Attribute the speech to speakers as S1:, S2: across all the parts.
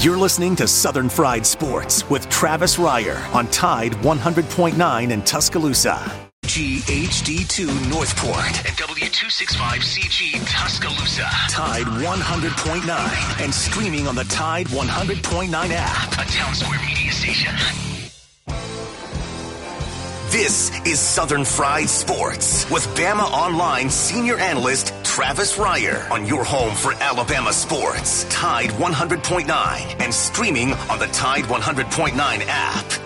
S1: You're listening to Southern Fried Sports with Travis Reier on Tide 100.9 in Tuscaloosa. GHD2 Northport and W265CG Tuscaloosa. Tide 100.9 and streaming on the Tide 100.9 app. A Town Square Media station. This is Southern Fried Sports with Bama Online senior analyst Travis Reier on your home for Alabama sports. Tide 100.9 and streaming on the Tide 100.9 app.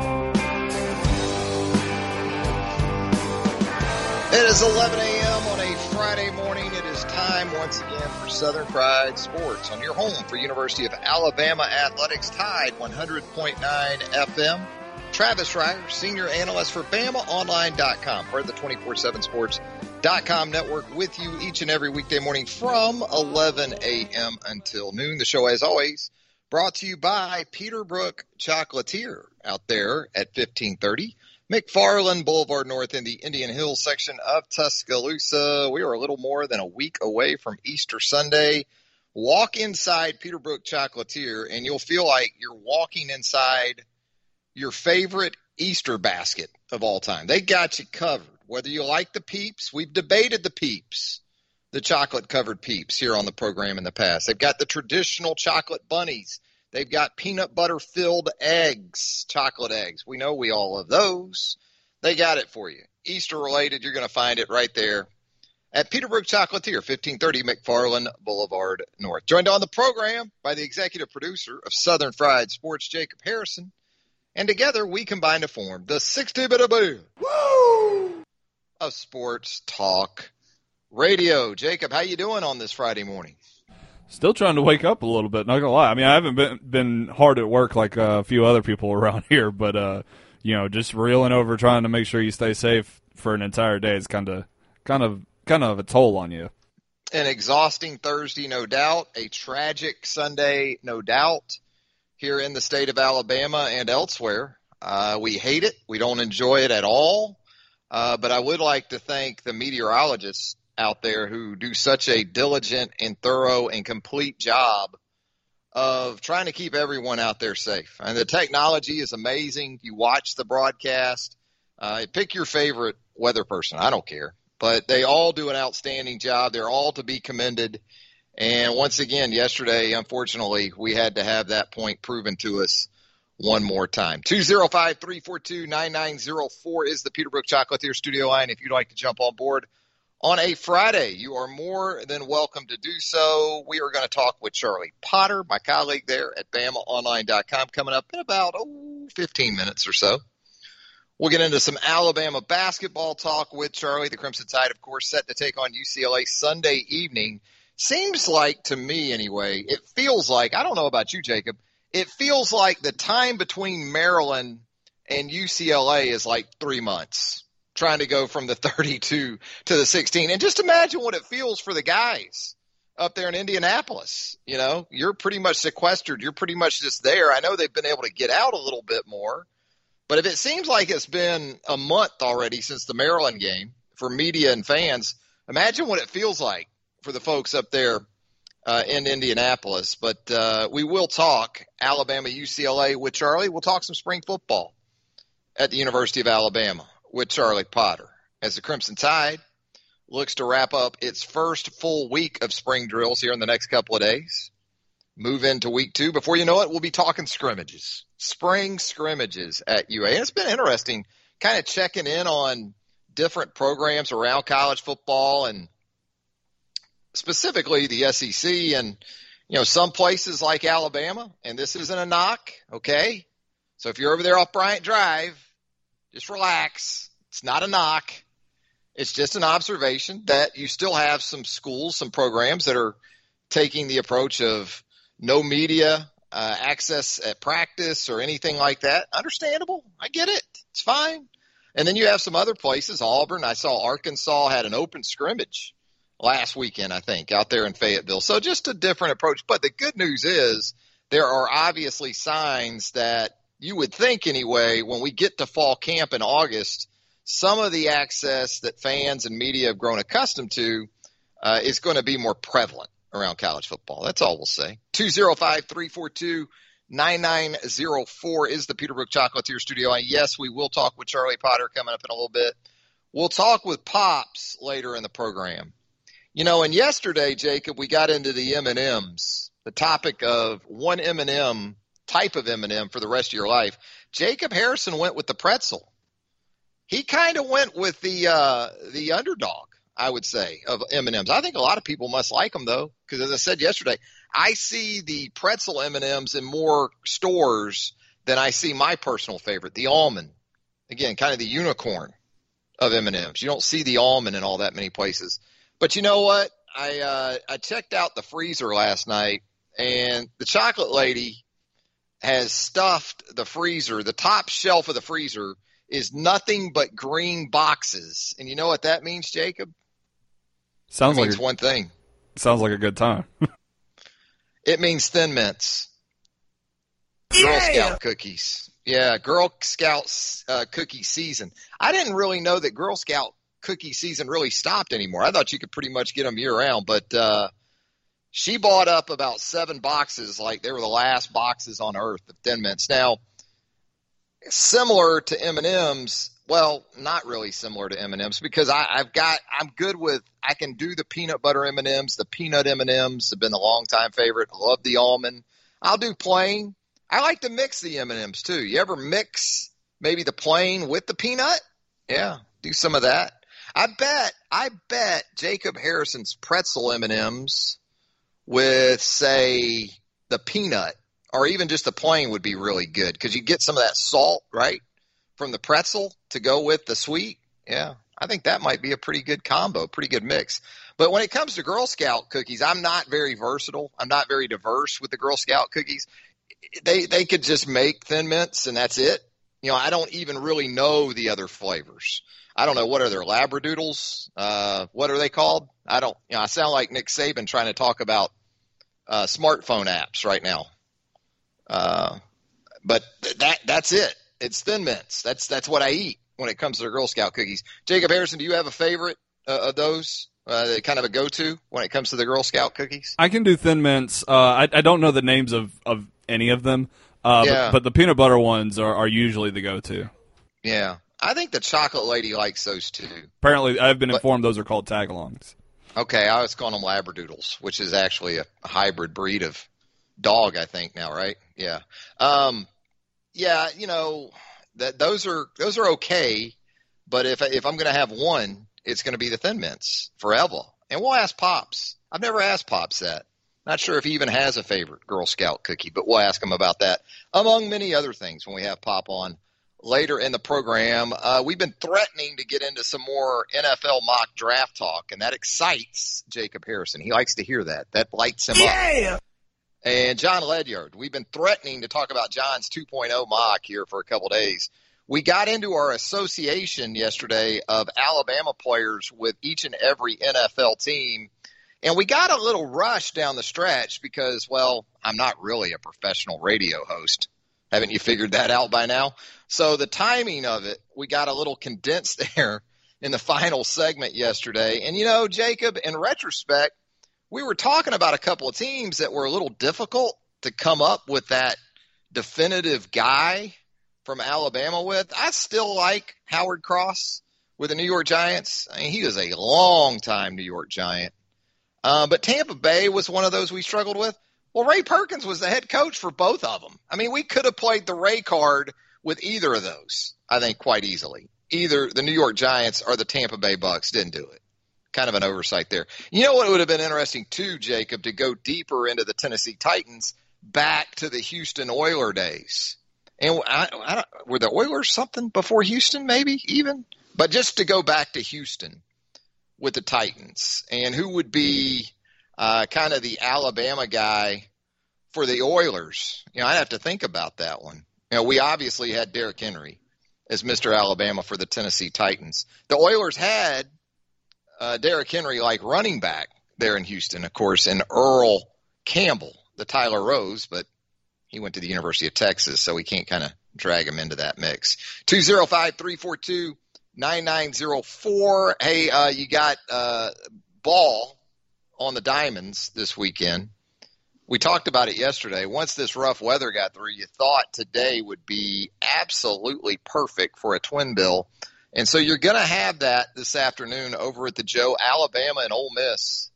S2: It is 11 a.m. on a Friday morning. It is time once again for Southern Fried Sports on your home for University of Alabama Athletics Tide 100.9 FM. Travis Reier, senior analyst for BamaOnline.com, part of the 24-7 Sports.com network with you each and every weekday morning from 11 a.m. until noon. The show, as always, brought to you by Peterbrooke Chocolatier out there at 1530 McFarland Boulevard North in the Indian Hills section of Tuscaloosa. We are a little more than a week away from Easter Sunday. Walk inside Peterbrooke Chocolatier and you'll feel like you're walking inside your favorite Easter basket of all time. They got you covered. Whether you like the peeps, we've debated the peeps, the chocolate covered peeps here on the program in the past. They've got the traditional chocolate bunnies They've got peanut butter filled eggs, chocolate eggs. We know we all love those. They got it for you. Easter related, you're going to find it right there at Peterbrooke Chocolatier, 1530 McFarland Boulevard North. Joined on the program by the executive producer of Southern Fried Sports, Jacob Harrison. And together we combine to form the 60 bit Woo! of sports talk radio. Jacob, how you doing on this Friday morning?
S3: Still trying to wake up a little bit. Not gonna lie. I mean, I haven't been been hard at work like a few other people around here, but uh, you know, just reeling over, trying to make sure you stay safe for an entire day is kind of, kind of, kind of a toll on you.
S2: An exhausting Thursday, no doubt. A tragic Sunday, no doubt. Here in the state of Alabama and elsewhere, uh, we hate it. We don't enjoy it at all. Uh, but I would like to thank the meteorologists out there who do such a diligent and thorough and complete job of trying to keep everyone out there safe. And the technology is amazing. You watch the broadcast, uh, pick your favorite weather person. I don't care, but they all do an outstanding job. They're all to be commended. And once again, yesterday, unfortunately, we had to have that point proven to us one more time. 205 342 9904 is the Peterbrooke Chocolatier studio line. If you'd like to jump on board, on a Friday. You are more than welcome to do so. We are going to talk with Charlie Potter, my colleague there at BamaOnline.com, coming up in about oh, 15 minutes or so. We'll get into some Alabama basketball talk with Charlie. The Crimson Tide, of course, set to take on UCLA Sunday evening. Seems like to me, anyway, it feels like, I don't know about you, Jacob, it feels like the time between Maryland and UCLA is like three months trying to go from the 32 to the 16. And just imagine what it feels for the guys up there in Indianapolis. You know, you're pretty much sequestered. You're pretty much just there. I know they've been able to get out a little bit more, but if it seems like it's been a month already since the Maryland game for media and fans, imagine what it feels like for the folks up there uh, in Indianapolis. But uh, we will talk Alabama, UCLA with Charlie. We'll talk some spring football at the University of Alabama with Charlie Potter as the Crimson Tide looks to wrap up its first full week of spring drills here in the next couple of days. Move into week two. Before you know it, we'll be talking scrimmages, spring scrimmages at UA. And it's been interesting kind of checking in on different programs around college football and specifically the SEC and You know, some places like Alabama, and this isn't a knock, okay? So if you're over there off Bryant Drive, just relax. It's not a knock. It's just an observation that you still have some schools, some programs that are taking the approach of no media uh, access at practice or anything like that. Understandable. I get it. It's fine. And then you have some other places. Auburn, I saw Arkansas had an open scrimmage last weekend, I think, out there in Fayetteville. So just a different approach. But the good news is there are obviously signs that you would think anyway, when we get to fall camp in August, some of the access that fans and media have grown accustomed to uh, is going to be more prevalent around college football. That's all we'll say. 205 342 9904 is the Peterbrooke Chocolatier studio. And yes, we will talk with Charlie Potter coming up in a little bit. We'll talk with Pops later in the program. You know, and yesterday, Jacob, we got into the M&Ms, the topic of one M&M type of M&M for the rest of your life. Jacob Harrison went with the pretzel. He kind of went with the uh, the underdog. I would say, of M&Ms. I think a lot of people must like them though, because as I said yesterday, I see the pretzel M&Ms in more stores than I see my personal favorite, the almond. Again, kind of the unicorn of M&Ms. You don't see the almond in all that many places. But you know what? I uh, I checked out the freezer last night, and the chocolate lady has stuffed the freezer. The top shelf of the freezer is nothing but green boxes. And you know what that means, Jacob?
S3: Sounds
S2: it
S3: like
S2: means
S3: a,
S2: one thing.
S3: sounds like a good time.
S2: It means thin mints. Girl Scout cookies. Yeah, Girl Scout uh, cookie season. I didn't really know that Girl Scout cookie season really stopped anymore. I thought you could pretty much get them year round, but uh, she bought up about seven boxes, like they were the last boxes on earth of Thin Mints. Now, similar to M and M's, well, not really similar to M and M's because I, I've got I'm good with I can do the peanut butter M and M's. The peanut M and M's have been a long time favorite. I love the almond. I'll do plain. I like to mix the M and M's too. You ever mix maybe the plain with the peanut? Yeah, do some of that. I bet I bet Jacob Harrison's pretzel M and M's with say the peanut or even just the plain would be really good because you get some of that salt right from the pretzel to go with the sweet. Yeah, I think that might be a pretty good combo, pretty good mix. But when it comes to Girl Scout cookies, I'm not very versatile. I'm not very diverse with the Girl Scout cookies. They they could just make thin mints and that's it. You know, I don't even really know the other flavors. I don't know what are their labradoodles. Uh, what are they called? I don't. You know, I sound like Nick Saban trying to talk about uh, smartphone apps right now. Uh, but th- that that's it. It's Thin Mints. That's that's what I eat when it comes to the Girl Scout cookies. Jacob Harrison, do you have a favorite uh, of those? Uh, kind of a go-to when it comes to the Girl Scout cookies.
S3: I can do Thin Mints. Uh, I, I don't know the names of, of any of them, uh,
S2: Yeah.
S3: but, but the peanut butter ones are, are usually the go-to.
S2: Yeah, I think the chocolate lady likes those too.
S3: Apparently, I've been
S2: But-
S3: informed those are called tagalongs.
S2: Okay, I was calling them labradoodles, which is actually a hybrid breed of dog, I think now, right? Yeah. Um, yeah, you know, that those are those are okay, but if if I'm going to have one, it's going to be the Thin Mints forever. And we'll ask Pops. I've never asked Pops that. Not sure if he even has a favorite Girl Scout cookie, but we'll ask him about that, among many other things, when we have Pop on later in the program. Uh, we've been threatening to get into some more NFL mock draft talk, and that excites Jacob Harrison. He likes to hear that. That lights him up. And John Ledyard, we've been threatening to talk about John's 2.0 mock here for a couple days. We got into our association yesterday of Alabama players with each and every NFL team. And we got a little rush down the stretch because, well, I'm not really a professional radio host. Haven't you figured that out by now? So the timing of it, we got a little condensed there in the final segment yesterday. And you know, Jacob, in retrospect, we were talking about a couple of teams that were a little difficult to come up with that definitive guy from Alabama with. I still like Howard Cross with the New York Giants. I mean, he was a long time New York Giant. Uh, but Tampa Bay was one of those we struggled with. Well, Ray Perkins was the head coach for both of them. I mean, we could have played the Ray card with either of those, I think, quite easily. Either the New York Giants or the Tampa Bay Bucks didn't do it. kind of an oversight there. You know what would have been interesting too, Jacob, to go deeper into the Tennessee Titans back to the Houston Oiler days. And I, I don't, were the Oilers something before Houston, maybe even, but just to go back to Houston with the Titans and who would be uh, kind of the Alabama guy for the Oilers. You know, I'd have to think about that one. You know, we obviously had Derrick Henry as Mr. Alabama for the Tennessee Titans. The Oilers had uh, Derrick Henry like running back there in Houston, of course, and Earl Campbell, the Tyler Rose, but he went to the University of Texas, so we can't kind of drag him into that mix. 205 342 9904. Hey, uh, you got uh, ball on the Diamonds this weekend. We talked about it yesterday. Once this rough weather got through, you thought today would be absolutely perfect for a twin bill and so you're going to have that this afternoon over at the Joe, Alabama and Ole Miss.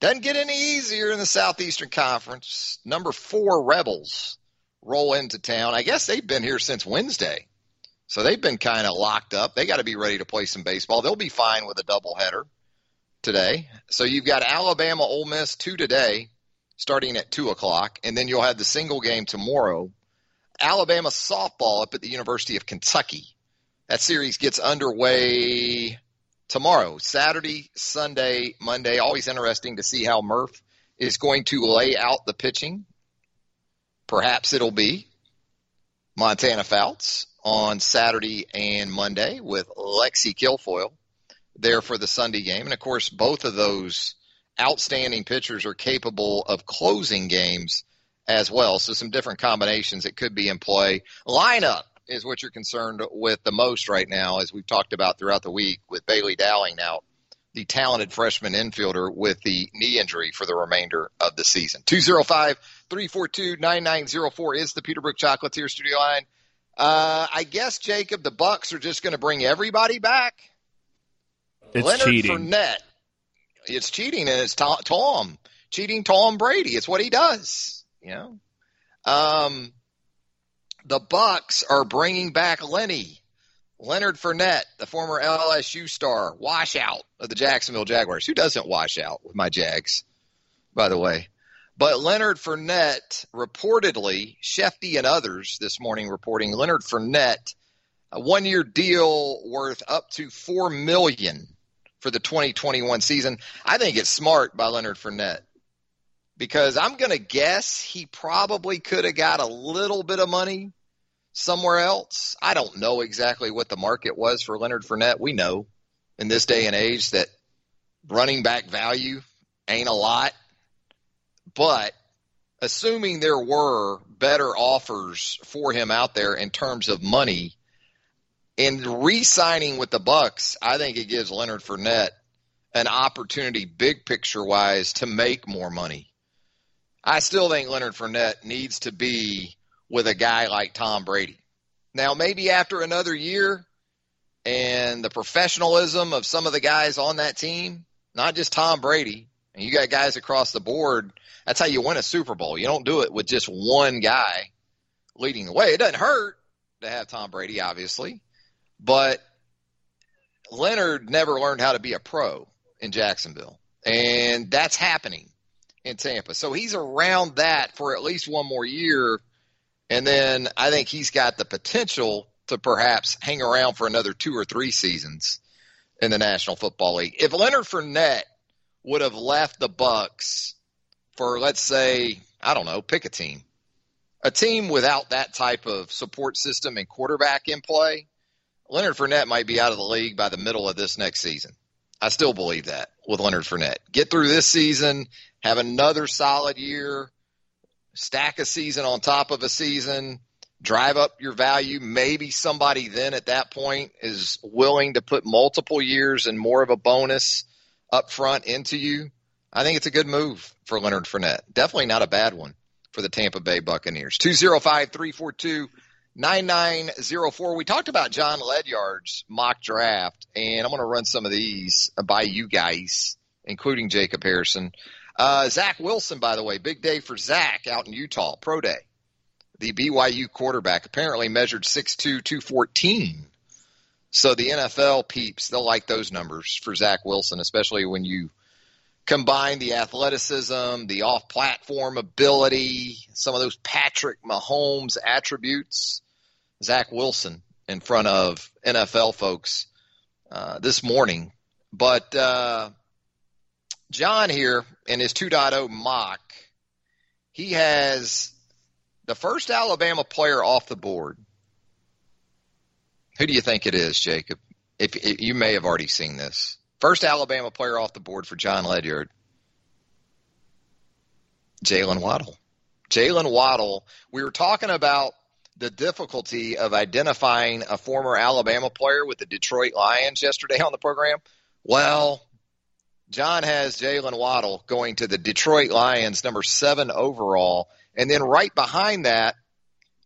S2: Doesn't get any easier in the Southeastern Conference. Number four Rebels roll into town. I guess they've been here since Wednesday. So they've been kind of locked up. They got to be ready to play some baseball. They'll be fine with a doubleheader today. So you've got Alabama, Ole Miss, two today, starting at 2 o'clock. And then you'll have the single game tomorrow. Alabama softball up at the University of Kentucky that series gets underway tomorrow, Saturday, Sunday, Monday. Always interesting to see how Murph is going to lay out the pitching. Perhaps it'll be Montana Fouts on Saturday and Monday with Lexi Kilfoyle there for the Sunday game. And of course, both of those outstanding pitchers are capable of closing games as well. So some different combinations that could be in play. Lineup is what you're concerned with the most right now, as we've talked about throughout the week with Bailey Dowling now, the talented freshman infielder with the knee injury for the remainder of the season. 205 342 9904 is the Peterbrooke Chocolatier studio line. Uh, I guess, Jacob, the Bucks are just going to bring everybody back.
S3: It's
S2: Leonard
S3: cheating.
S2: Fournette. It's cheating, and it's Tom. Cheating Tom Brady. It's what he does. You know. Um, the Bucks are bringing back Lenny. Leonard Fournette, the former LSU star, washout of the Jacksonville Jaguars. Who doesn't wash out with my Jags, by the way? But Leonard Fournette reportedly, Shefty and others this morning reporting Leonard Fournette, a one-year deal worth up to four million for the 2021 season. I think it's smart by Leonard Fournette because I'm going to guess he probably could have got a little bit of money somewhere else. I don't know exactly what the market was for Leonard Fournette. We know in this day and age that running back value ain't a lot, but assuming there were better offers for him out there in terms of money, in re-signing with the Bucks, I think it gives Leonard Fournette an opportunity, big picture wise, to make more money. I still think Leonard Fournette needs to be with a guy like Tom Brady. Now, maybe after another year and the professionalism of some of the guys on that team, not just Tom Brady, and you got guys across the board, that's how you win a Super Bowl. You don't do it with just one guy leading the way. It doesn't hurt to have Tom Brady, obviously, but Leonard never learned how to be a pro in Jacksonville, and that's happening in Tampa. So he's around that for at least one more year. And then I think he's got the potential to perhaps hang around for another two or three seasons in the National Football League. If Leonard Fournette would have left the Bucks for let's say, I don't know, pick a team. A team without that type of support system and quarterback in play, Leonard Fournette might be out of the league by the middle of this next season. I still believe that with Leonard Fournette. Get through this season, have another solid year, stack a season on top of a season, drive up your value. Maybe somebody then at that point is willing to put multiple years and more of a bonus up front into you. I think it's a good move for Leonard Fournette. Definitely not a bad one for the Tampa Bay Buccaneers. 205 342 9904. We talked about John Ledyard's mock draft, and I'm going to run some of these by you guys, including Jacob Harrison. Uh, Zach Wilson, by the way, big day for Zach out in Utah, pro day. The BYU quarterback apparently measured 6'2", 214. So the NFL peeps, they'll like those numbers for Zach Wilson, especially when you combine the athleticism, the off platform ability, some of those Patrick Mahomes attributes. Zach Wilson in front of NFL folks uh, this morning. But uh, John here in his 2.0 mock, he has the first Alabama player off the board. Who do you think it is, Jacob? If, if you may have already seen this, first Alabama player off the board for John Ledyard, Jaylen Waddle. Jaylen Waddle. We were talking about the difficulty of identifying a former Alabama player with the Detroit Lions yesterday on the program. Well, John has Jaylen Waddle going to the Detroit Lions, number seven overall. And then right behind that,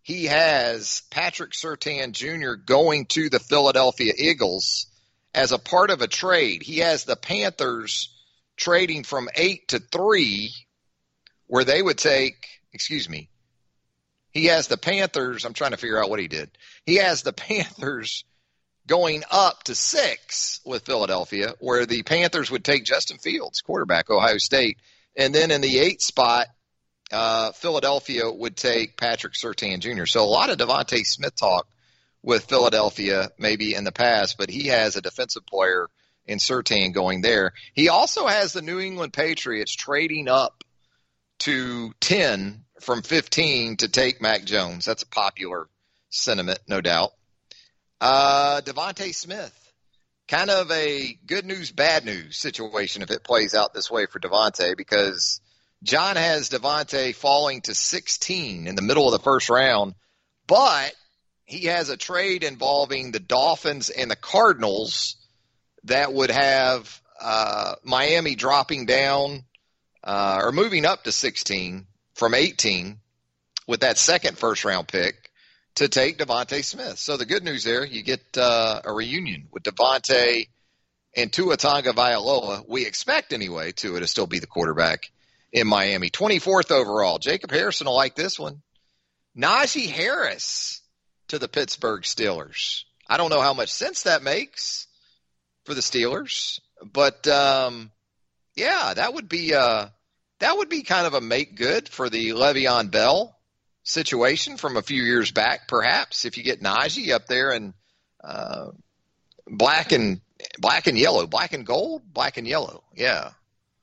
S2: he has Patrick Surtain Jr. going to the Philadelphia Eagles as a part of a trade. He has the Panthers trading from eight to three, where they would take, excuse me, he has the Panthers. I'm trying to figure out what he did. He has the Panthers going up to six with Philadelphia, where the Panthers would take Justin Fields, quarterback, Ohio State. And then in the eight spot, uh, Philadelphia would take Patrick Surtain Jr. So a lot of DeVonta Smith talk with Philadelphia maybe in the past, but he has a defensive player in Surtain going there. He also has the New England Patriots trading up to 10 from 15 to take Mac Jones. That's a popular sentiment, no doubt. Uh, DeVonta Smith, kind of a good news, bad news situation if it plays out this way for DeVonta because John has DeVonta falling to 16 in the middle of the first round, but he has a trade involving the Dolphins and the Cardinals that would have uh, Miami dropping down uh, or moving up to 16 from 18 with that second first round pick to take DeVonta Smith. So the good news there, you get uh, a reunion with DeVonta and Tua Tagovailoa. We expect anyway Tua to still be the quarterback in Miami. 24th overall. Jacob Harrison will like this one. Najee Harris to the Pittsburgh Steelers. I don't know how much sense that makes for the Steelers, but um, yeah, that would be uh, that would be kind of a make good for the Le'Veon Bell situation from a few years back, perhaps if you get Najee up there and uh, black and black and yellow, black and gold, black and yellow, yeah,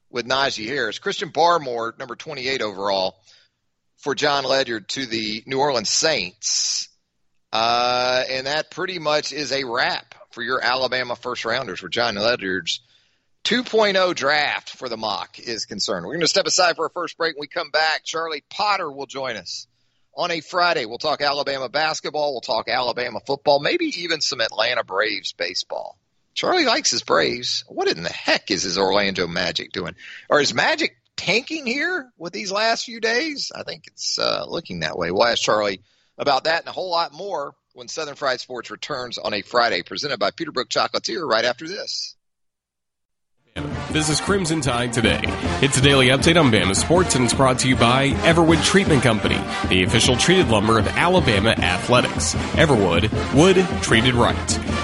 S2: with Najee Harris. Christian Barmore, number 28 overall for John Ledyard to the New Orleans Saints. Uh, and that pretty much is a wrap for your Alabama first rounders for John Ledyard's 2.0 draft for the mock is concerned. We're going to step aside for a first break. When we come back, Charlie Potter will join us on a Friday. We'll talk Alabama basketball. We'll talk Alabama football, maybe even some Atlanta Braves baseball. Charlie likes his Braves. What in the heck is his Orlando Magic doing? Or is Magic tanking here with these last few days? I think it's uh, looking that way. We'll ask Charlie about that and a whole lot more when Southern Fried Sports returns on a Friday, presented by Peterbrooke Chocolatier right after this.
S4: This is Crimson Tide Today. It's a daily update on Bama sports, and it's brought to you by Everwood Treatment Company, the official treated lumber of Alabama athletics. Everwood, wood treated right.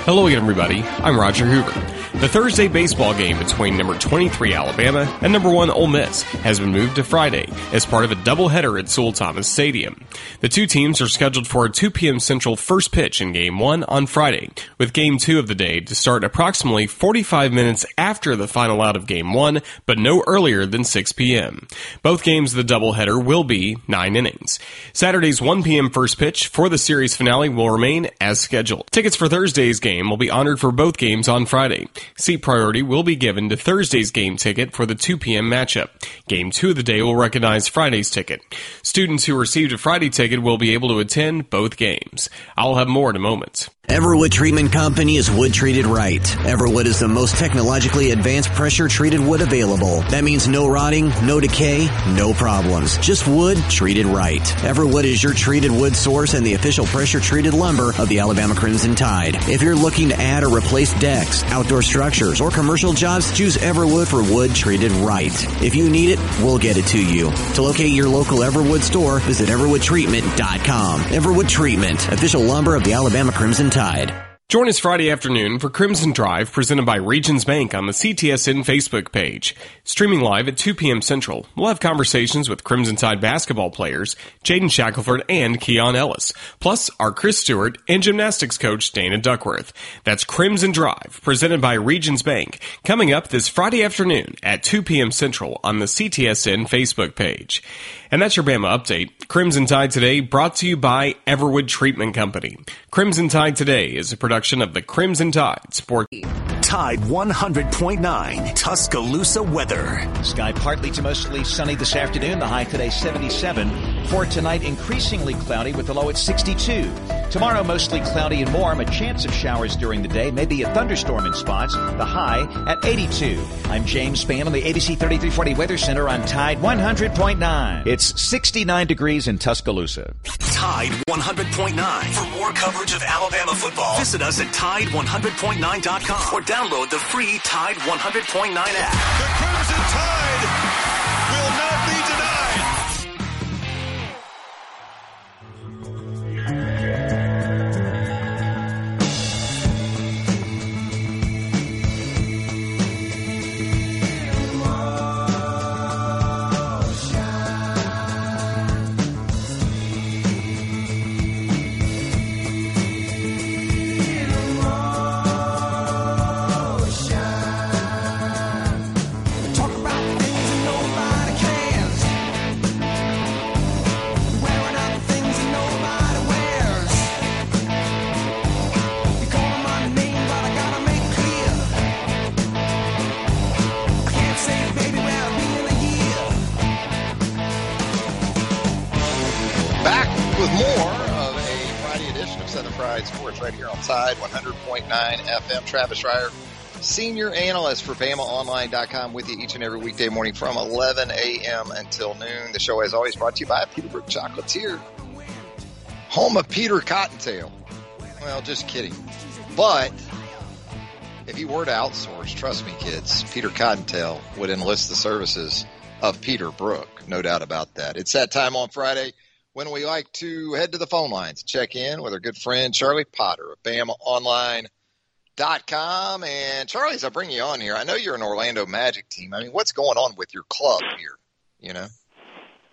S4: Hello again, everybody. I'm Roger Hoover. The Thursday baseball game between number 23 Alabama and number 1 Ole Miss has been moved to Friday as part of a doubleheader at Sewell Thomas Stadium. The two teams are scheduled for a 2 p.m. Central first pitch in Game 1 on Friday, with Game 2 of the day to start approximately 45 minutes after the final out of Game 1, but no earlier than 6 p.m. Both games of the doubleheader will be 9 innings. Saturday's 1 p.m. first pitch for the series finale will remain as scheduled. Tickets for Thursday's game will be honored for both games on Friday. Seat priority will be given to Thursday's game ticket for the 2 p.m. matchup. Game 2 of the day will recognize Friday's ticket. Students who received a Friday ticket will be able to attend both games. I'll have more in a moment.
S5: Everwood Treatment Company is wood treated right. Everwood is the most technologically advanced pressure treated wood available. That means no rotting, no decay, no problems. Just wood treated right. Everwood is your treated wood source and the official pressure treated lumber of the Alabama Crimson Tide. If you're looking to add or replace decks, outdoor structures, or commercial jobs, choose Everwood for wood treated right. If you need it, we'll get it to you. To locate your local Everwood store, visit everwoodtreatment.com. Everwood Treatment, official lumber of the Alabama Crimson Tide.
S4: Join us Friday afternoon for Crimson Drive presented by Regions Bank on the CTSN Facebook page. Streaming live at 2 p.m. Central, we'll have conversations with Crimson Tide basketball players Jaden Shackelford and Keon Ellis, plus our Chris Stewart and gymnastics coach Dana Duckworth. That's Crimson Drive presented by Regions Bank coming up this Friday afternoon at 2 p.m. Central on the CTSN Facebook page. And that's your Bama update. Crimson Tide Today brought to you by Everwood Treatment Company. Crimson Tide Today is a production of the Crimson Tide Sports.
S1: Tide 100.9 Tuscaloosa weather.
S6: Sky partly to mostly sunny this afternoon. The high today 77. For tonight, increasingly cloudy with the low at 62. Tomorrow, mostly cloudy and warm. A chance of showers during the day. Maybe a thunderstorm in spots. The high at 82. I'm James Spann on the ABC 3340 Weather Center on Tide 100.9. It's 69 degrees in Tuscaloosa.
S1: Tide 100.9. For more coverage of Alabama football, visit us at Tide100.9.com or download the free Tide 100.9 app.
S7: The Crimson Tide
S2: Travis Reier, senior analyst for BamaOnline.com with you each and every weekday morning from 11 a.m. until noon. The show, as always, brought to you by Peterbrooke Chocolatier, home of Peter Cottontail. Well, just kidding. But if he were to outsource, trust me, kids, Peter Cottontail would enlist the services of Peter Brook. No doubt about that. It's that time on Friday when we like to head to the phone lines, check in with our good friend Charlie Potter of BamaOnline.com. .Com and Charlie, as I bring you on here, I know you're an Orlando Magic team. I mean, what's going on with your club here? You know,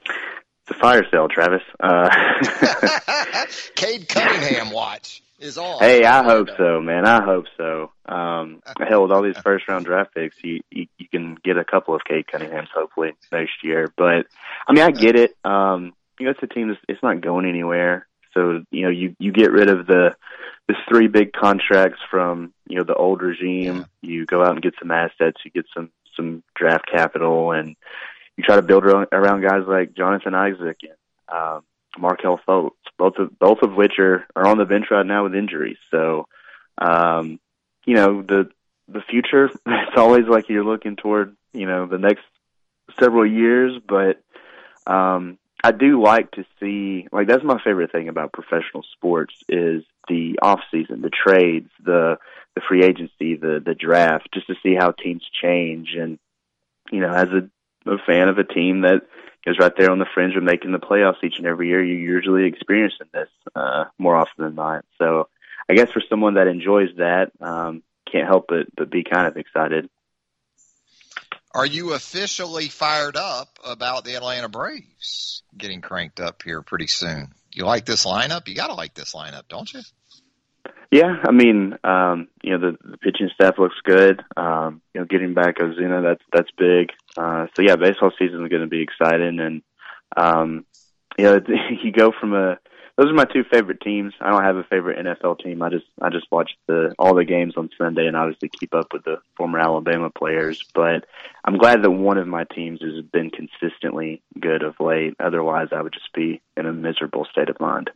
S8: It's a fire sale, Travis. Uh,
S2: Cade Cunningham watch is on.
S8: hey, I hope so, man. I hope so. Um, hell, with all these first round draft picks, you, you you can get a couple of Cade Cunninghams hopefully next year. But I mean, I get it. Um, you know, it's a team that's it's not going anywhere. So you know, you you get rid of the the three big contracts from you know the old regime. You go out and get some assets. You get some some draft capital, and you try to build around, around guys like Jonathan Isaac and um, Markelle Fultz, both of both of which are are on the bench right now with injuries. So, um, you know the the future. It's always like you're looking toward you know the next several years, but um, I do like to see like that's my favorite thing about professional sports is the off season, the trades, the the free agency, the the draft, just to see how teams change. And you know, as a, a fan of a team that is right there on the fringe of making the playoffs each and every year, you're usually experiencing this uh, more often than not. So, I guess for someone that enjoys that, um, can't help but but be kind of excited.
S2: Are you officially fired up about the Atlanta Braves getting cranked up here pretty soon? You like this lineup? You got to like this lineup, don't you?
S8: Yeah, I mean, um, you know, the, the pitching staff looks good. Um, you know, getting back Ozuna, that's that's big. Uh, so yeah, baseball season is going to be exciting, and um, you know, you go from a. Those are my two favorite teams. I don't have a favorite NFL team. I just I just watch the all the games on Sunday, and obviously keep up with the former Alabama players. But I'm glad that one of my teams has been consistently good of late. Otherwise, I would just be in a miserable state of mind.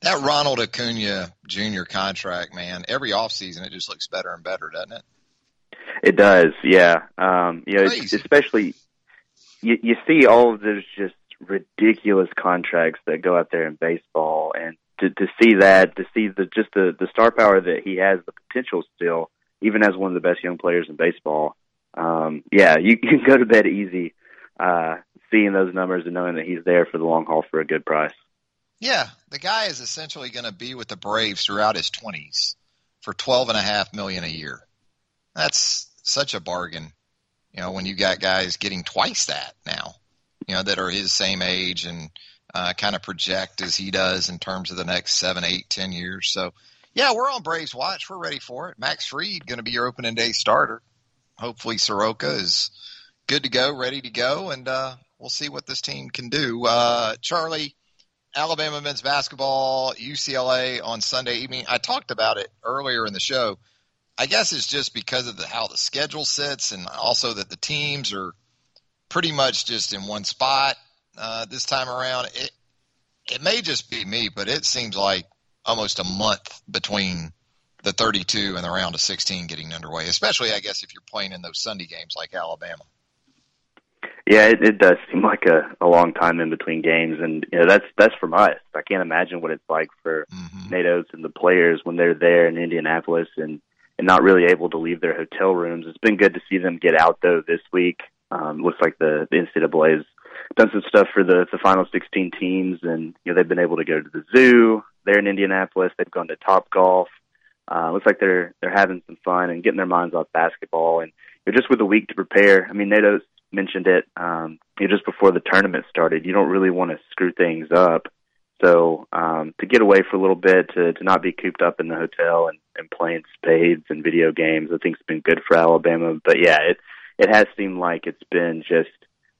S2: That Ronald Acuna Jr. contract, man, every offseason it just looks better and better, doesn't it?
S8: It does, yeah. Um, you know,
S2: Crazy.
S8: especially you, you see all of those just ridiculous contracts that go out there in baseball, and to, to see that, to see the just the the star power that he has, the potential still, even as one of the best young players in baseball. Um, yeah, you, can go to bed easy, uh, seeing those numbers and knowing that he's there for the long haul for a good price.
S2: Yeah, the guy is essentially going to be with the Braves throughout his 20s. for twelve and a half million a year. That's such a bargain. You know, when you got guys getting twice that now, you know, that are his same age and uh, kind of project as he does in terms of the next seven, eight, ten years. So, yeah, we're on Braves watch. We're ready for it. Max Fried going to be your opening day starter. Hopefully, Soroka is good to go, ready to go, and uh, we'll see what this team can do. Uh, Charlie, Alabama men's basketball, UCLA on Sunday evening. I talked about it earlier in the show. I guess it's just because of the, how the schedule sits, and also that the teams are pretty much just in one spot uh, this time around. It it may just be me, but it seems like almost a month between the 32 and the round of 16 getting underway. Especially, I guess, if you're playing in those Sunday games like Alabama.
S8: Yeah, it, it does seem like a, a long time in between games, and you know that's that's from us. I can't imagine what it's like for mm-hmm. Nate Oats and the players when they're there in Indianapolis and and not really able to leave their hotel rooms. It's been good to see them get out though this week. Um, looks like the, the NCAA has done some stuff for the the final 16 teams, and you know they've been able to go to the zoo. They're in Indianapolis. They've gone to Top Golf. Uh, looks like they're they're having some fun and getting their minds off basketball. And you're just with a week to prepare. I mean, Nate Oats mentioned it um, you know, just before the tournament started. You don't really want to screw things up. So um, to get away for a little bit, to to not be cooped up in the hotel and, and playing spades and video games, I think it's been good for Alabama. But yeah, it it has seemed like it's been just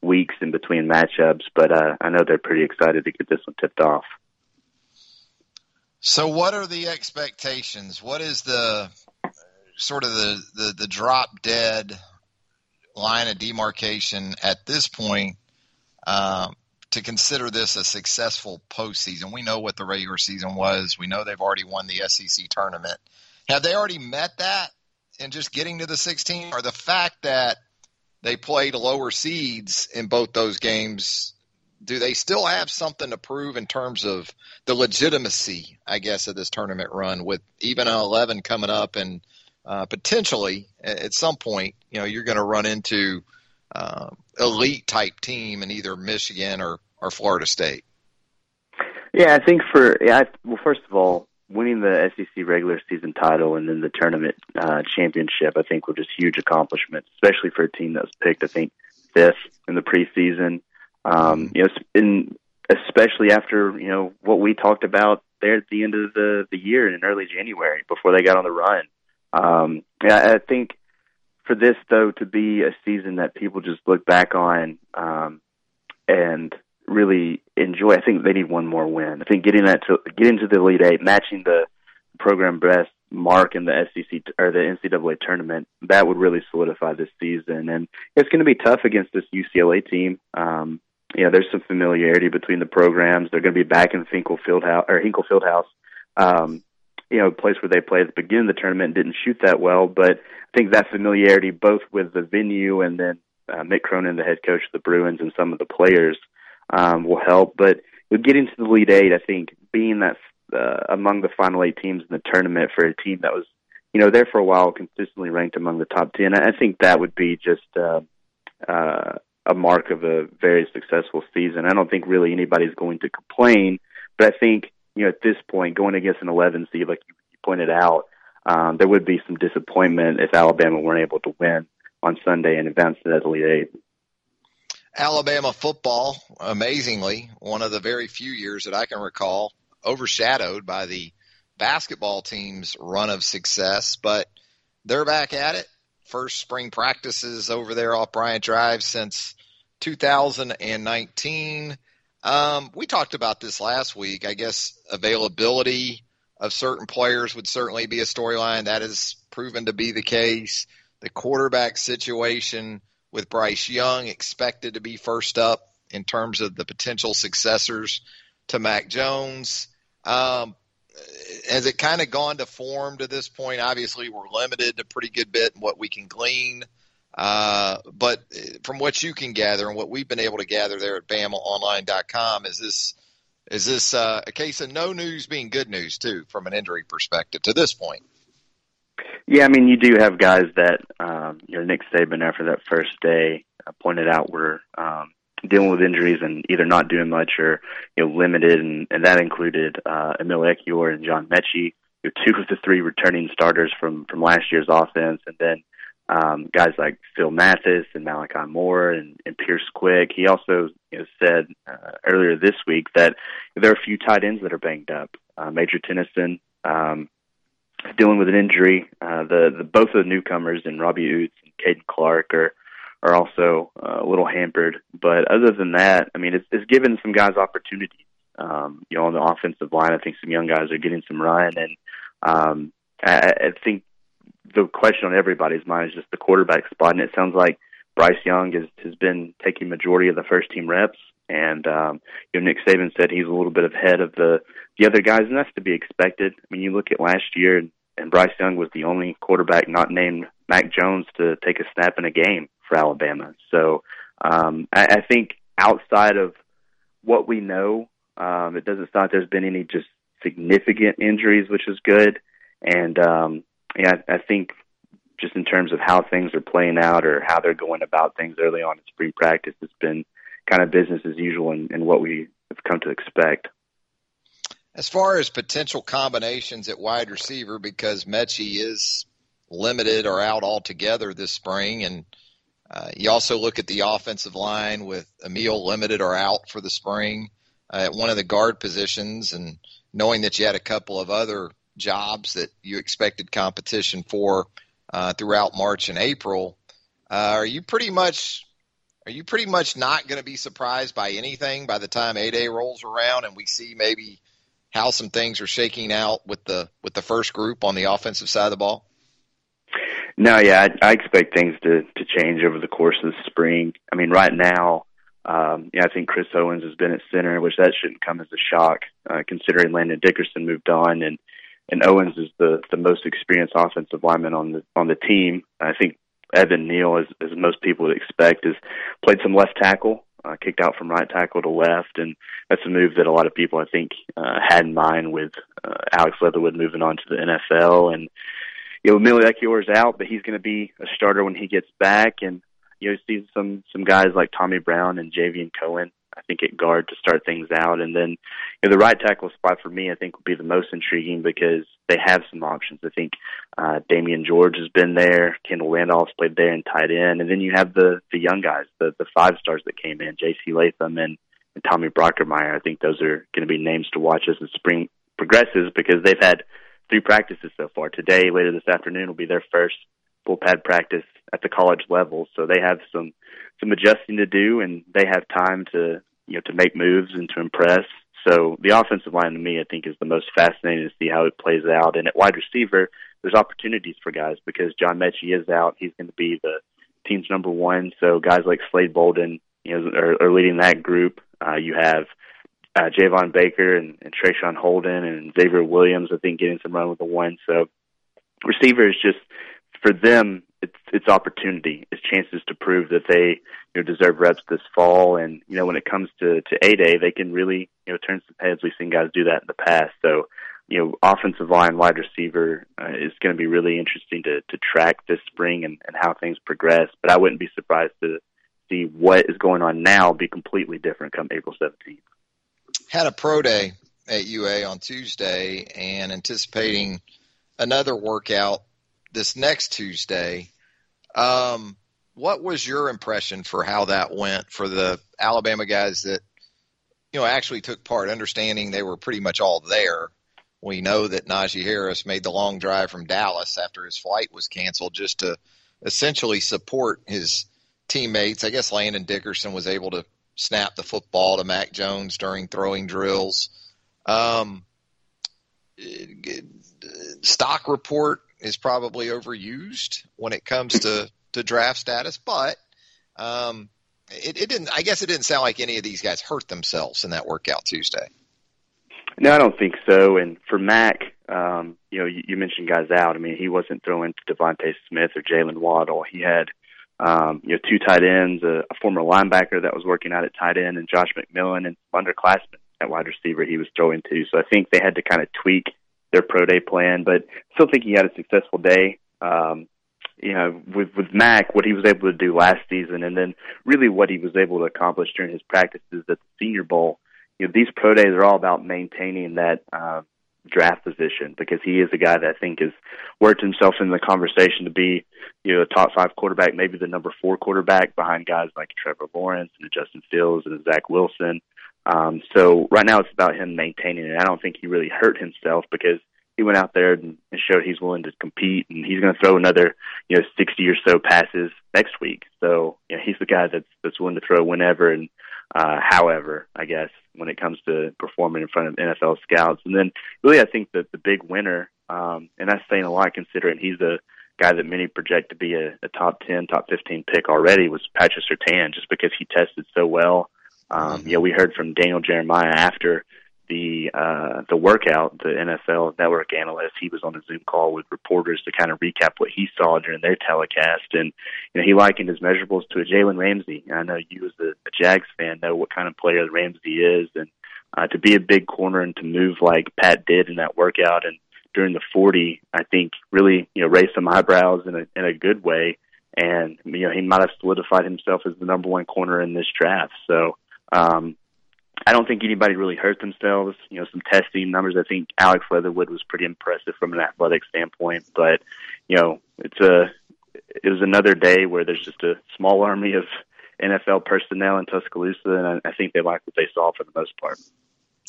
S8: weeks in between matchups. But uh, I know they're pretty excited to get this one tipped off.
S2: So, what are the expectations? What is the sort of the the, the drop dead line of demarcation at this point um, to consider this a successful postseason? We know what the regular season was. We know they've already won the SEC tournament. Have they already met that in just getting to the 16? Or the fact that they played lower seeds in both those games, do they still have something to prove in terms of the legitimacy, I guess, of this tournament run with even an 11 coming up and – uh, potentially at some point, you know, you're going to run into uh, elite type team in either Michigan or, or Florida State.
S8: Yeah, I think for yeah, I, well, first of all, winning the SEC regular season title and then the tournament uh, championship, I think were just huge accomplishments, especially for a team that was picked, I think, fifth in the preseason. Um, you know, in especially after you know what we talked about there at the end of the the year in early January before they got on the run. Um, yeah, I think for this though to be a season that people just look back on um, and really enjoy, I think they need one more win. I think getting that to get into the Elite Eight, matching the program best mark in the SEC or the NCAA tournament, that would really solidify this season. And it's going to be tough against this UCLA team. Um, you know, there's some familiarity between the programs. They're going to be back in Finkel Fieldhouse or Hinkle Fieldhouse. Um, you know, place where they played at the beginning of the tournament didn't shoot that well, but I think that familiarity both with the venue and then uh, Mick Cronin, the head coach of the Bruins, and some of the players um, will help. But getting to the Elite Eight, I think being that uh, among the final eight teams in the tournament for a team that was, you know, there for a while, consistently ranked among the top ten, I think that would be just uh, uh, a mark of a very successful season. I don't think really anybody's going to complain, but I think you know, at this point, going against an 11 seed, like you pointed out, um, there would be some disappointment if Alabama weren't able to win on Sunday and advance to that Elite Eight.
S2: Alabama football, amazingly, one of the very few years that I can recall, overshadowed by the basketball team's run of success, but they're back at it. First spring practices over there off Bryant Drive since 2019. Um, we talked about this last week. I guess availability of certain players would certainly be a storyline. That has proven to be the case. The quarterback situation with Bryce Young expected to be first up in terms of the potential successors to Mac Jones. Um, has it kind of gone to form to this point? Obviously, we're limited a pretty good bit in what we can glean uh, but from what you can gather and what we've been able to gather there at BamaOnline.com, is this is this uh, a case of no news being good news too, from an injury perspective to this point?
S8: Yeah, I mean, you do have guys that um, you know Nick Saban after that first day uh, pointed out were um, dealing with injuries and either not doing much or you know limited, and, and that included uh, Emil Ekiyor and John Metchie. you know, two of the three returning starters from from last year's offense, and then um, guys like Phil Mathis and Malachi Moore and, and Pierce Quick. He also you know, said uh, earlier this week that there are a few tight ends that are banged up. Uh, Major Tennison um, dealing with an injury. Uh, the, the both of the newcomers and Robbie Ouzts and Caden Clark are are also uh, a little hampered. But other than that, I mean, it's, it's given some guys opportunities. Um, you know, on the offensive line, I think some young guys are getting some run, and um, I, I think the question on everybody's mind is just the quarterback spot, and it sounds like Bryce Young has has been taking majority of the first team reps, and um, you know Nick Saban said he's a little bit ahead of the the other guys, and that's to be expected. I mean, you look at last year, and, Bryce Young was the only quarterback not named Mac Jones to take a snap in a game for Alabama. So um, I, I think outside of what we know, um, it doesn't sound like there's been any just significant injuries, which is good. And um, yeah, I, I think just in terms of how things are playing out or how they're going about things early on in spring practice, it's been kind of business as usual and, and what we have come to expect.
S2: As far as potential combinations at wide receiver, because Metchie is limited or out altogether this spring, and uh, you also look at the offensive line with Emil limited or out for the spring uh, at one of the guard positions, and knowing that you had a couple of other jobs that you expected competition for uh, throughout March and April, uh, are you pretty much are you pretty much not going to be surprised by anything by the time A Day rolls around and we see maybe how some things are shaking out with the with the first group on the offensive side of the ball?
S8: No, yeah, I, I expect things to to change over the course of the spring. I mean, right now, um, yeah, I think Chris Owens has been at center, which that shouldn't come as a shock, uh, considering Landon Dickerson moved on and and Owens is the the most experienced offensive lineman on the on the team. I think Evan Neal, as, as most people would expect, has played some left tackle, uh, kicked out from right tackle to left, and that's a move that a lot of people I think uh, had in mind with uh, Alex Leatherwood moving on to the NFL. And you know, Emilio Ekiyor is out, but he's going to be a starter when he gets back, and you know, see some some guys like Tommy Brown and Javion Cohen I think at guard to start things out. And then you know, the right tackle spot for me, I think, would be the most intriguing because they have some options. I think uh, Damieon George has been there, Kendall Randolph's played there and tight end, and then you have the the young guys, the the five stars that came in, J.C. Latham and, and Tommy Brockermeyer. I think those are going to be names to watch as the spring progresses because they've had three practices so far. Today, later this afternoon, will be their first full pad practice at the college level, so they have some some adjusting to do, and they have time to you know to make moves and to impress. So the offensive line to me, I think, is the most fascinating to see how it plays out. And at wide receiver, there's opportunities for guys because John Metchie is out. He's going to be the team's number one. So guys like Slade Bolden, you know, are, are leading that group. Uh, you have uh, Javon Baker and, and Traeshon Holden and Xavier Williams, I think, getting some run with the one. So receiver is just for them it's it's opportunity, it's chances to prove that they you know deserve reps this fall. And you know when it comes to to A Day, they can really you know turn some heads. We've seen guys do that in the past. So you know offensive line, wide receiver uh, is going to be really interesting to to track this spring and and how things progress. But I wouldn't be surprised to see what is going on now be completely different come April seventeenth.
S2: Had a pro day at UA on Tuesday and anticipating another workout this next Tuesday. Um, what was your impression for how that went for the Alabama guys that you know actually took part, understanding they were pretty much all there? We know that Najee Harris made the long drive from Dallas after his flight was canceled just to essentially support his teammates. I guess Landon Dickerson was able to snap the football to Mac Jones during throwing drills. Um, stock report is probably overused when it comes to, to draft status, but um, it, it didn't. I guess it didn't sound like any of these guys hurt themselves in that workout Tuesday.
S8: No, I don't think so. And for Mac, um, you know, you, you mentioned guys out. I mean, he wasn't throwing to DeVonta Smith or Jaylen Waddle. He had, um, you know, two tight ends, a, a former linebacker that was working out at tight end, and Josh McMillon and underclassmen at wide receiver he was throwing to. So I think they had to kind of tweak their pro day plan, but still think he had a successful day. Um, you know, with with Mac, what he was able to do last season, and then really what he was able to accomplish during his practices at the Senior Bowl. You know, these pro days are all about maintaining that uh, draft position because he is a guy that I think has worked himself in the conversation to be, you know, a top five quarterback, maybe the number four quarterback behind guys like Trevor Lawrence and Justin Fields and Zach Wilson. Um, so right now it's about him maintaining it. I don't think he really hurt himself because he went out there and, showed he's willing to compete and he's going to throw another, you know, 60 or so passes next week. So, you know, he's the guy that's, that's willing to throw whenever and, uh, however, I guess, when it comes to performing in front of NFL scouts. And then really, I think that the big winner, um, and that's saying a lot considering he's a guy that many project to be a, a top 10, top 15 pick already was Patrick Surtain just because he tested so well. Um, yeah, we heard from Daniel Jeremiah after the uh, the workout, the NFL network analyst, he was on a Zoom call with reporters to kind of recap what he saw during their telecast, and you know he likened his measurables to a Jalen Ramsey. And I know you, as a, a Jags fan, know what kind of player Ramsey is, and uh, to be a big corner and to move like Pat did in that workout and during the 40, I think really you know raised some eyebrows in a in a good way, and you know he might have solidified himself as the number one corner in this draft. So. Um, I don't think anybody really hurt themselves. You know, some testing numbers. I think Alex Leatherwood was pretty impressive from an athletic standpoint, but you know, it's a it was another day where there's just a small army of NFL personnel in Tuscaloosa, and I, I think they like what they saw for the most part.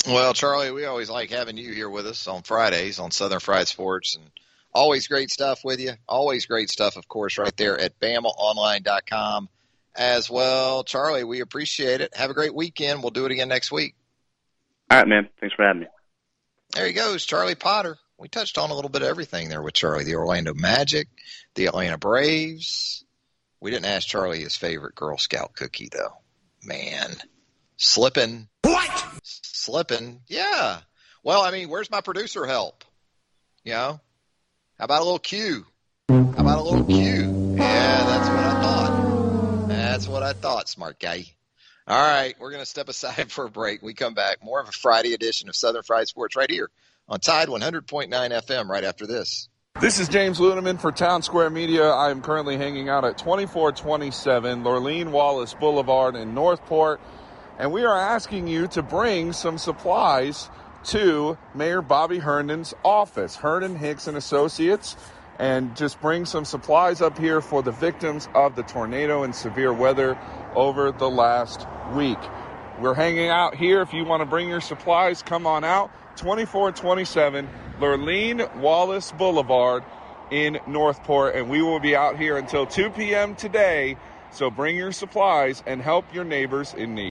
S2: Well, Charlie, we always like having you here with us on Fridays on Southern Fried Sports, and always great stuff with you. Always great stuff, of course, right there at BamaOnline.com as well. Charlie, we appreciate it. Have a great weekend. We'll do it again next week.
S8: All right, man. Thanks for having me.
S2: There he goes, Charlie Potter. We touched on a little bit of everything there with Charlie. The Orlando Magic, the Atlanta Braves. We didn't ask Charlie his favorite Girl Scout cookie, though. Man. Slipping.
S1: What?
S2: Slipping. Yeah. Well, I mean, where's my producer help? You know? How about a little cue? How about a little cue? Yeah, that's what I thought. That's what I thought, smart guy. All right, we're going to step aside for a break. We come back. More of a Friday edition of Southern Fried Sports right here on Tide 100.9 FM right after this.
S9: This is James Luneman for Town Square Media. I am currently hanging out at 2427 Lurleen Wallace Boulevard in Northport, and we are asking you to bring some supplies to Mayor Bobby Herndon's office, Herndon Hicks and Associates, and just bring some supplies up here for the victims of the tornado and severe weather over the last week. We're hanging out here. If you want to bring your supplies, come on out. 2427 Lurleen Wallace Boulevard in Northport, and we will be out here until 2 p.m. today. So bring your supplies and help your neighbors in need.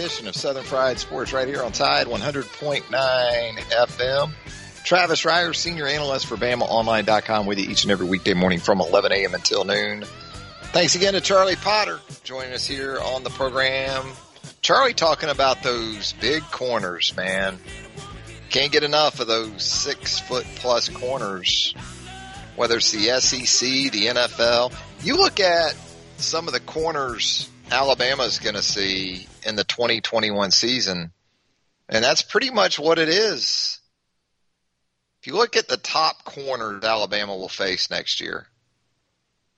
S2: Edition of Southern Fried Sports right here on Tide 100.9 FM. Travis Reier, senior analyst for BamaOnline.com with you each and every weekday morning from 11 a.m. until noon. Thanks again to Charlie Potter joining us here on the program. Charlie talking about those big corners, man. Can't get enough of those six foot plus corners, whether it's the SEC, the NFL. You look at some of the corners Alabama's going to see in the 2021 season, and that's pretty much what it is. If you look at the top corners Alabama will face next year,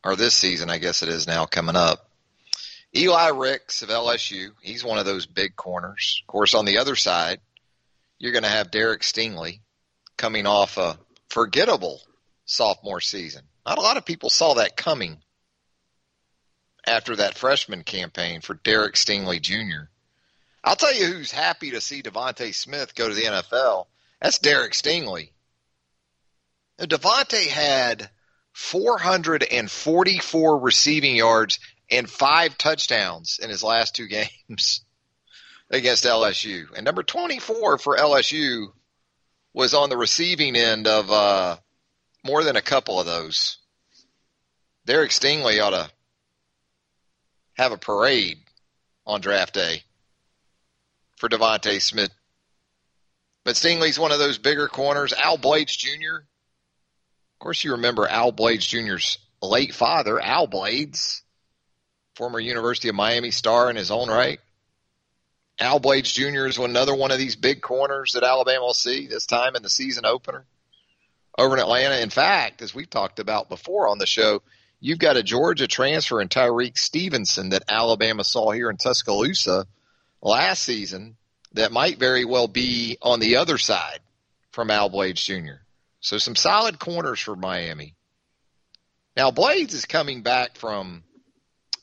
S2: or this season, I guess it is now coming up. Eli Ricks of LSU, he's one of those big corners. Of course, on the other side, you're going to have Derek Stingley coming off a forgettable sophomore season. Not a lot of people saw that coming after that freshman campaign for Derek Stingley Jr. I'll tell you who's happy to see DeVonta Smith go to the NFL. That's Derek Stingley. DeVonta had 444 receiving yards and five touchdowns in his last two games against LSU. And number 24 for LSU was on the receiving end of uh, more than a couple of those. Derek Stingley ought to have a parade on draft day for DeVonta Smith. But Stingley's one of those bigger corners. Al Blades Jr. Of course, you remember Al Blades Jr.'s late father, Al Blades, former University of Miami star in his own right. Al Blades Jr. is another one of these big corners that Alabama will see this time in the season opener over in Atlanta. In fact, as we've talked about before on the show, you've got a Georgia transfer in Tyrique Stevenson that Alabama saw here in Tuscaloosa last season that might very well be on the other side from Al Blades Jr. So some solid corners for Miami. Now Blades is coming back from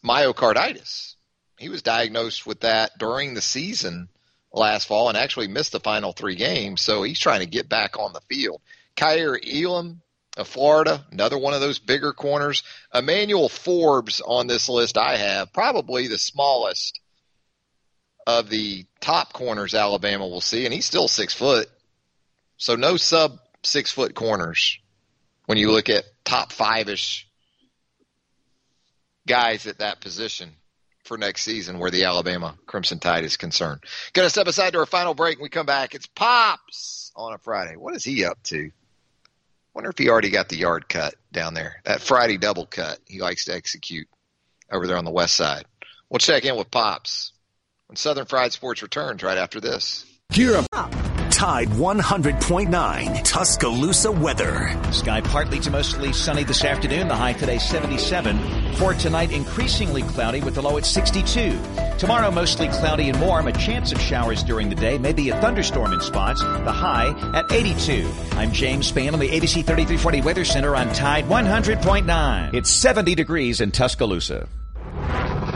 S2: myocarditis. He was diagnosed with that during the season last fall and actually missed the final three games. So he's trying to get back on the field. Kaiir Elam of Florida, another one of those bigger corners. Emmanuel Forbes on this list I have, probably the smallest of the top corners Alabama will see, and he's still six foot. So no sub six foot corners when you look at top five ish guys at that position for next season where the Alabama Crimson Tide is concerned. Going to step aside to our final break. and we come back, it's Pops on a Friday. What is he up to? Wonder if he already got the yard cut down there. That Friday double cut he likes to execute over there on the west side. We'll check in with Pops when Southern Fried Sports returns right after this.
S1: Gear up. Tide 100.9 Tuscaloosa weather.
S6: Sky partly to mostly sunny this afternoon. The high today 77. For tonight, increasingly cloudy with the low at 62. Tomorrow, mostly cloudy and warm. A chance of showers during the day. Maybe a thunderstorm in spots. The high at 82. I'm James Spann on the ABC 3340 Weather Center on Tide 100.9. It's 70 degrees in Tuscaloosa.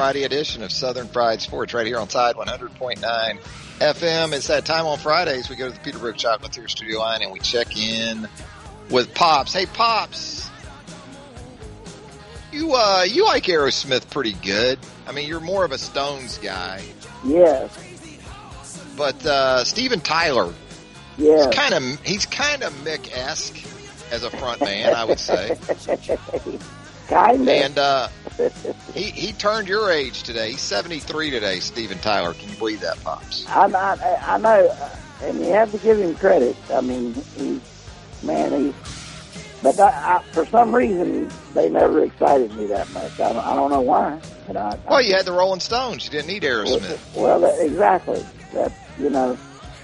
S2: Friday edition of Southern Fried Sports right here on Tide 100.9 FM. It's that time on Fridays we go to the Peterbrooke Chocolatier studio line and we check in with Pops. Hey Pops, you uh you like Aerosmith pretty good. I mean, you're more of a Stones guy,
S10: Yes,
S2: but uh Steven Tyler,
S10: yes.
S2: he's kind of he's kind of Mick esque as a front man, I would say. And uh, he he turned your age today. He's 73 today, Steven Tyler. Can you believe that, Pops?
S10: I, I, I know, uh, and you have to give him credit. I mean, he, man, he. But I, I, for some reason, they never excited me that much. I don't, I don't know why. But I,
S2: Well, you had the Rolling Stones. You didn't need Aerosmith.
S10: Well, exactly. That you know,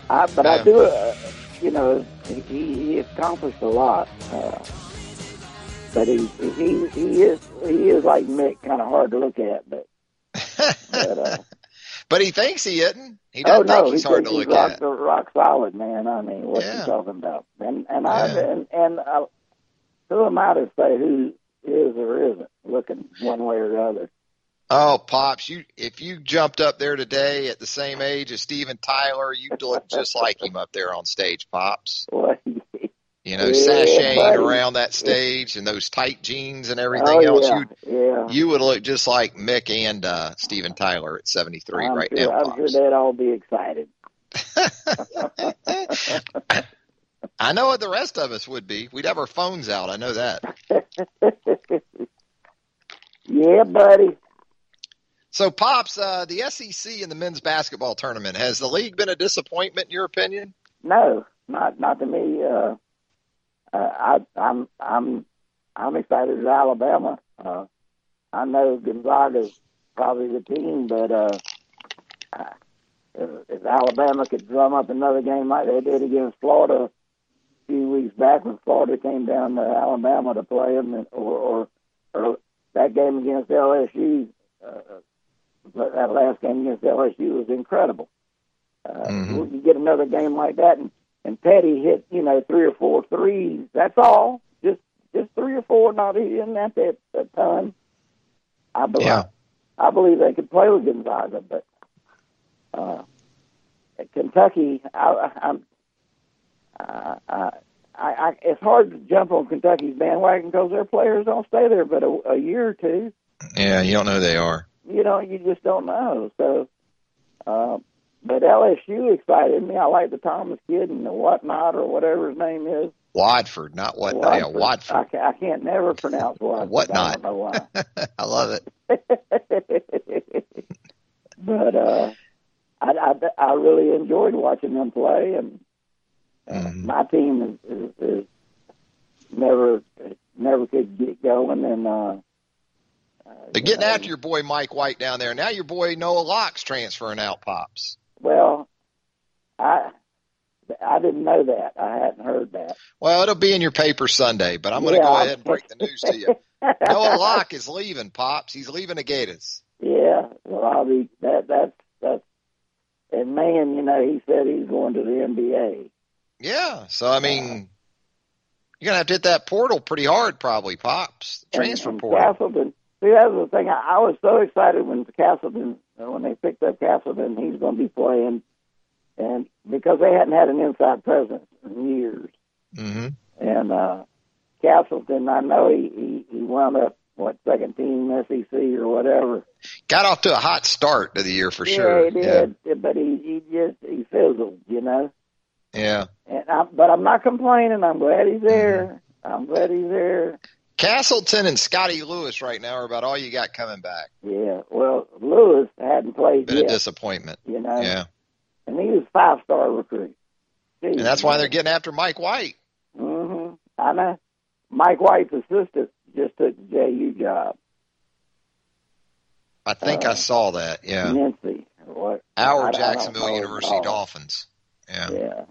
S10: I but
S2: Yeah.
S10: I do. Uh, you know, he, he accomplished a lot. Uh, but he, he he is he is like Mick, kind of hard to look at. But, but uh,
S2: But he thinks he isn't. He
S10: oh
S2: doesn't
S10: no,
S2: think he's
S10: he
S2: hard to
S10: he's
S2: look
S10: rock,
S2: at.
S10: rock solid, man. I mean, what's
S2: Yeah.
S10: he talking about? And and I and and uh, who am I to say who is or isn't looking one way or the other?
S2: Oh, Pops, you if you jumped up there today at the same age as Steven Tyler, you'd look just like him up there on stage, Pops.
S10: What?
S2: You know,
S10: Yeah,
S2: sashaying
S10: buddy.
S2: around that stage and those tight jeans and everything
S10: oh
S2: else.
S10: yeah,
S2: You
S10: yeah.
S2: you would look just like Mick and uh, Steven Tyler at 73
S10: I'm
S2: right
S10: sure,
S2: now,
S10: I'm
S2: Pops.
S10: sure they'd all be excited.
S2: I know what the rest of us would be. We'd have our phones out. I know that.
S10: Yeah, buddy.
S2: So, pops, uh, the SEC and the men's basketball tournament has the league been a disappointment in your opinion?
S10: No, not not to me. Uh, uh, I, I'm I'm I'm excited as Alabama. Uh, I know Gonzaga's probably the team, but uh, uh, if Alabama could drum up another game like they did against Florida a few weeks back when Florida came down to Alabama to play them, and- or or, or that game against LSU, uh, but that last game against LSU was incredible. Uh,
S2: Mhm.
S10: You get another game like that, and and Petty hit you know three or four threes. That's all. Just just three or four. Not he didn't have that a ton. I believe.
S2: Yeah.
S10: I believe they could play with Gonzaga, but uh, Kentucky, I, I'm. Uh, I, I, I, it's hard to jump on Kentucky's bandwagon because their players don't stay there but a, a year or two.
S2: Yeah, you don't know who they are.
S10: You know, you just don't know. So, uh, but LSU excited me. I like the Thomas kid and the whatnot or whatever his name is.
S2: Watford, not what? Yeah, Watford.
S10: I, ca- I can't never pronounce Watford.
S2: Whatnot.
S10: I don't know why.
S2: I love it.
S10: but uh, I, I I really enjoyed watching them play, and uh, my team is, is, is never never could get going, and uh,
S2: They're getting after your boy Mike White down there. Now your boy Noah Locke's transferring out, pops.
S10: Well, I I didn't know that. I hadn't heard that.
S2: Well, it'll be in your paper Sunday, but I'm going to
S10: Yeah,
S2: go ahead and break the news to you. Noah Locke is leaving, pops. He's leaving the Gators.
S10: Yeah, well, I'll be that that's that's and man, you know, he said he's going to the NBA.
S2: Yeah, so I mean, you're gonna have to hit that portal pretty hard, probably, pops. Transfer
S10: and, and
S2: portal.
S10: Castleton. See, that was the thing. I, I was so excited when Castleton, uh, when they picked up Castleton, he's going to be playing, and because they hadn't had an inside presence in years,
S2: hmm
S10: and uh, Castleton, I know he, he he wound up what second team SEC or whatever.
S2: Got off to a hot start to the year for
S10: yeah,
S2: sure.
S10: he did, but he he just he fizzled, you know.
S2: Yeah.
S10: And I, but I'm not complaining. I'm glad he's there. I'm glad he's there.
S2: Castleton and Scotty Lewis right now are about all you got coming back.
S10: Yeah. Well, Lewis hadn't played
S2: Been
S10: yet.
S2: a disappointment.
S10: You know.
S2: Yeah.
S10: And he was five star recruit.
S2: And that's why they're getting after Mike White.
S10: Mm-hmm. I know. Mike White's assistant just took the JU job.
S2: I think
S10: Uh,
S2: I saw that. Yeah.
S10: Nancy. What? I- I
S2: Our Jacksonville
S10: know
S2: University. Dolphins. Yeah.
S10: Yeah.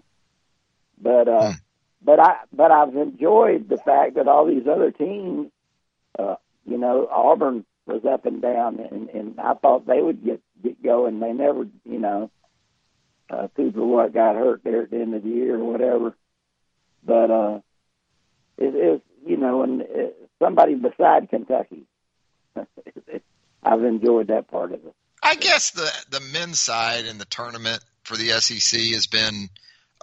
S10: But uh
S2: Hmm.
S10: But I but I've enjoyed the fact that all these other teams uh you know, Auburn was up and down and, and I thought they would get get going. They never you know uh people what got hurt there at the end of the year or whatever. But uh it is you know, and uh, somebody beside Kentucky. I've enjoyed that part of it.
S2: I guess the the men's side in the tournament for the SEC has been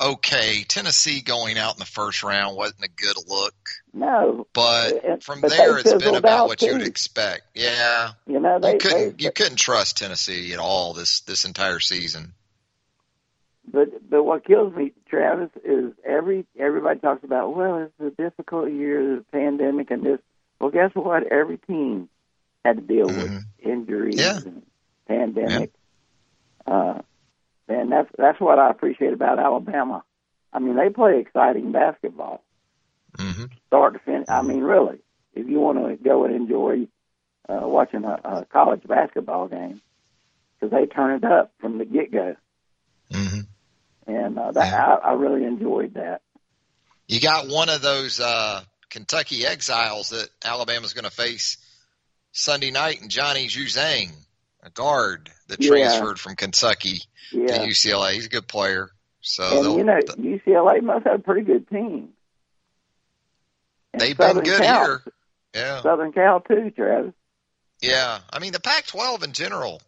S2: okay. Tennessee going out in the first round wasn't a good look,
S10: No,
S2: but from
S10: but
S2: there it's been about what you would expect. Yeah,
S10: you know they
S2: you couldn't
S10: they,
S2: you couldn't trust Tennessee at all this this entire season.
S10: But but what kills me, Travis, is every everybody talks about well, it's a difficult year, the pandemic, and this. Well, guess what? Every team had to deal with injuries
S2: Yeah.
S10: and pandemic. Uh, and that's that's what I appreciate about Alabama. I mean, they play exciting basketball,
S2: hmm
S10: start to finish. I mean, really, if you want to go and enjoy uh, watching a, a college basketball game, because they turn it up from the get go
S2: hmm
S10: and uh, that I, I really enjoyed that.
S2: You got one of those uh, Kentucky exiles that Alabama's going to face Sunday night, and Johnny Juzang, a guard that
S10: Yeah.
S2: transferred from Kentucky
S10: Yeah.
S2: to UCLA. He's a good player. So
S10: and you know, UCLA must have a pretty good team. And
S2: they've been good
S10: Cal,
S2: here. Yeah.
S10: Southern Cal too, Travis.
S2: Yeah. I mean, the Pac 12 in general,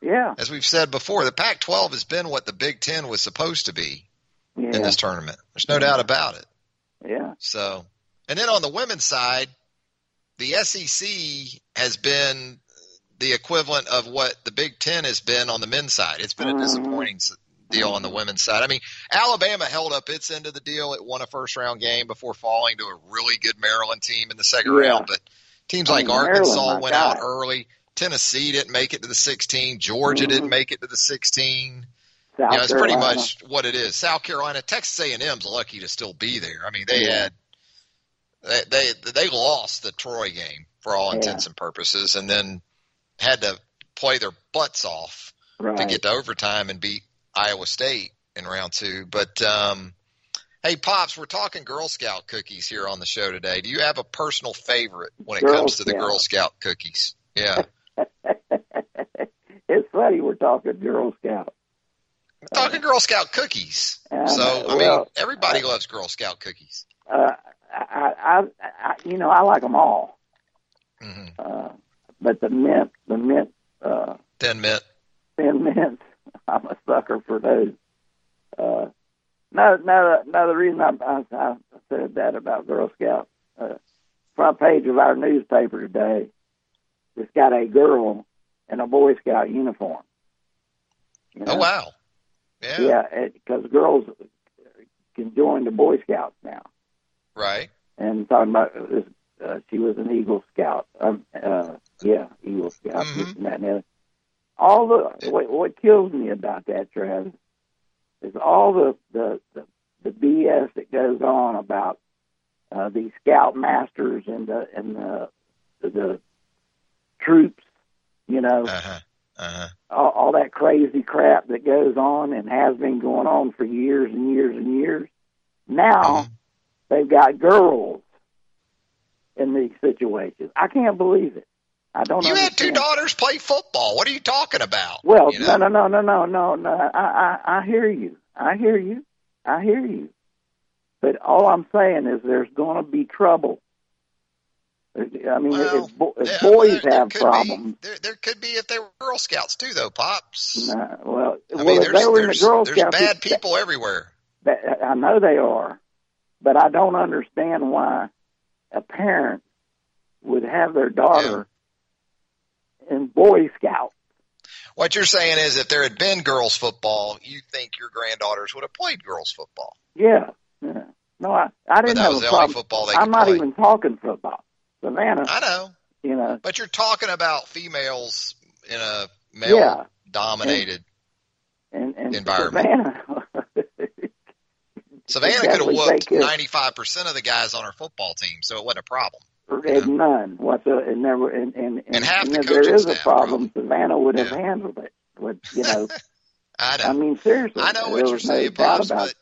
S10: Yeah,
S2: as we've said before, the Pac 12 has been what the Big Ten was supposed to be
S10: yeah,
S2: in this tournament. There's no doubt about it.
S10: yeah.
S2: So, and then on the women's side, the SEC has been the equivalent of what the Big Ten has been on the men's side. It's been a disappointing deal on the women's side. I mean, Alabama held up its end of the deal. It won a first round game before falling to a really good Maryland team in the second
S10: Yeah.
S2: round, but Teams
S10: I
S2: like
S10: mean,
S2: Arkansas
S10: Maryland,
S2: went out early. Tennessee didn't make it to the 16. Georgia
S10: Mhm.
S2: didn't make it to the 16.
S10: South
S2: you know, it's pretty much what it is. South Carolina, Texas A&M's lucky to still be there. I mean, they
S10: Yeah.
S2: had they, they they lost the Troy game for all
S10: Yeah.
S2: intents and purposes, and then had to play their butts off to get to overtime and beat Iowa State in round two. But um, hey, pops, we're talking Girl Scout cookies here on the show today. Do you have a personal favorite when it
S10: Girl
S2: comes to the Girl Scout cookies? Yeah,
S10: it's funny we're talking Girl Scout.
S2: we're talking Girl Scout cookies.
S10: Uh,
S2: So I mean,
S10: well,
S2: everybody loves Girl Scout cookies.
S10: Uh, I, I, I, you know, I like them all,
S2: hmm
S10: uh, but the mint, the mint, uh,
S2: Thin mint.
S10: thin mints, I'm a sucker for those. Uh, no, no, no. The reason I, I, I said that about Girl Scout, uh, front page of our newspaper today, it's got a girl in a Boy Scout uniform. You
S2: Oh wow. Yeah.
S10: Yeah, because girls can join the Boy Scouts now.
S2: Right.
S10: And talking about this, uh, she was an Eagle Scout. Um, uh, yeah, Eagle Scout.
S2: Mhm.
S10: this and that and the other. All the what, what kills me about that, Travis, is all the the the, the BS that goes on about uh, these scout masters and the and the the, troops. You know,
S2: Uh huh. Uh huh.
S10: all, all that crazy crap that goes on and has been going on for years and years and years. Now
S2: Mhm.
S10: they've got girls in these situations. I can't believe it. I don't.
S2: You had two daughters play football. What are you talking about?
S10: Well,
S2: You know?
S10: no, no, no, no, no, no, no. I, I, I hear you. I hear you. I hear you. But all I'm saying is there's going to be trouble. I mean,
S2: Well,
S10: if, if boys
S2: there, there
S10: have
S2: could
S10: problems,
S2: Be, there, there could be if they were Girl Scouts too, though, pops.
S10: nah, well,
S2: I
S10: well,
S2: mean,
S10: if
S2: there's
S10: they were in the
S2: there's,
S10: Girl
S2: there's
S10: Scouts,
S2: bad
S10: it-
S2: people everywhere.
S10: That, I know they are, but I don't understand why a parent would have their daughter in Boy Scout.
S2: What you're saying is, if there had been girls football, you think your granddaughters would have played girls football.
S10: Yeah, yeah. No, I, I didn't
S2: that
S10: have
S2: was
S10: a
S2: the only
S10: problem.
S2: football they
S10: I'm not
S2: play.
S10: even talking football. Savannah,
S2: I know,
S10: you know,
S2: but you're talking about females in a male
S10: Yeah.
S2: dominated.
S10: and and
S2: Environment.
S10: Savannah.
S2: Savannah could have whooped 95 percent of the guys on our football team, so it wasn't a problem.
S10: And none whatsoever, and never, and and, and,
S2: half
S10: and
S2: the
S10: if there a
S2: staff,
S10: problem, Savannah would have
S2: Yeah.
S10: handled it. Would you know?
S2: I know.
S10: I mean, seriously,
S2: I know what you're
S10: was no
S2: saying, Pops,
S10: about
S2: but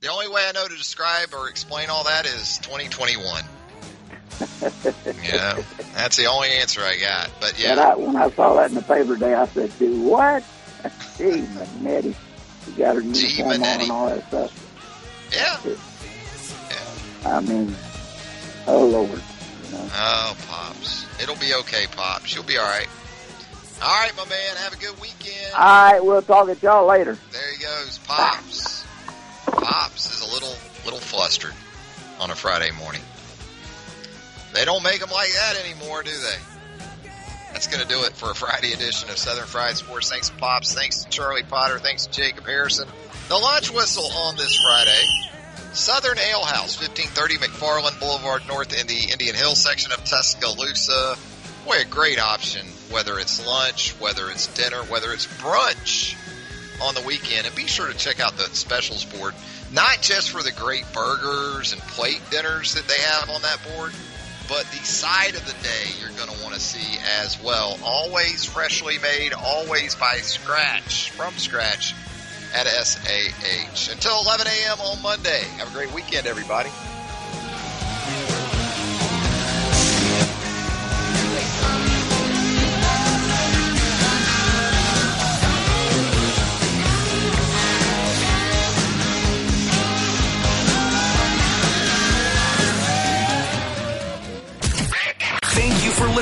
S2: the only way I know to describe or explain all that is 2021. yeah, that's the only answer I got. But
S10: And
S2: yeah,
S10: I, when I saw that in the paper today, I said, "Do what?" Gee, Manetti, you got her uniform on and all that stuff.
S2: yeah.
S10: I mean, oh Lord, know.
S2: Oh, pops, it'll be okay, pops. You'll be all right. All right, my man. Have a good weekend.
S10: All right, we'll talk at y'all later.
S2: There he goes, pops. Pops is a little little flustered on a Friday morning. They don't make them like that anymore, do they? That's going to do it for a Friday edition of Southern Fried Sports. Thanks to Pops. Thanks to Charlie Potter. Thanks to Jacob Harrison. The lunch whistle on this Friday. Southern Ale House, 1530 McFarland Boulevard North in the Indian Hill section of Tuscaloosa. Boy, a great option, whether it's lunch, whether it's dinner, whether it's brunch on the weekend. And be sure to check out the specials board, not just for the great burgers and plate dinners that they have on that board, but the side of the day you're going to want to see as well. Always freshly made, always by scratch, from scratch at SAH. Until 11 a.m. on Monday. Have a great weekend, everybody.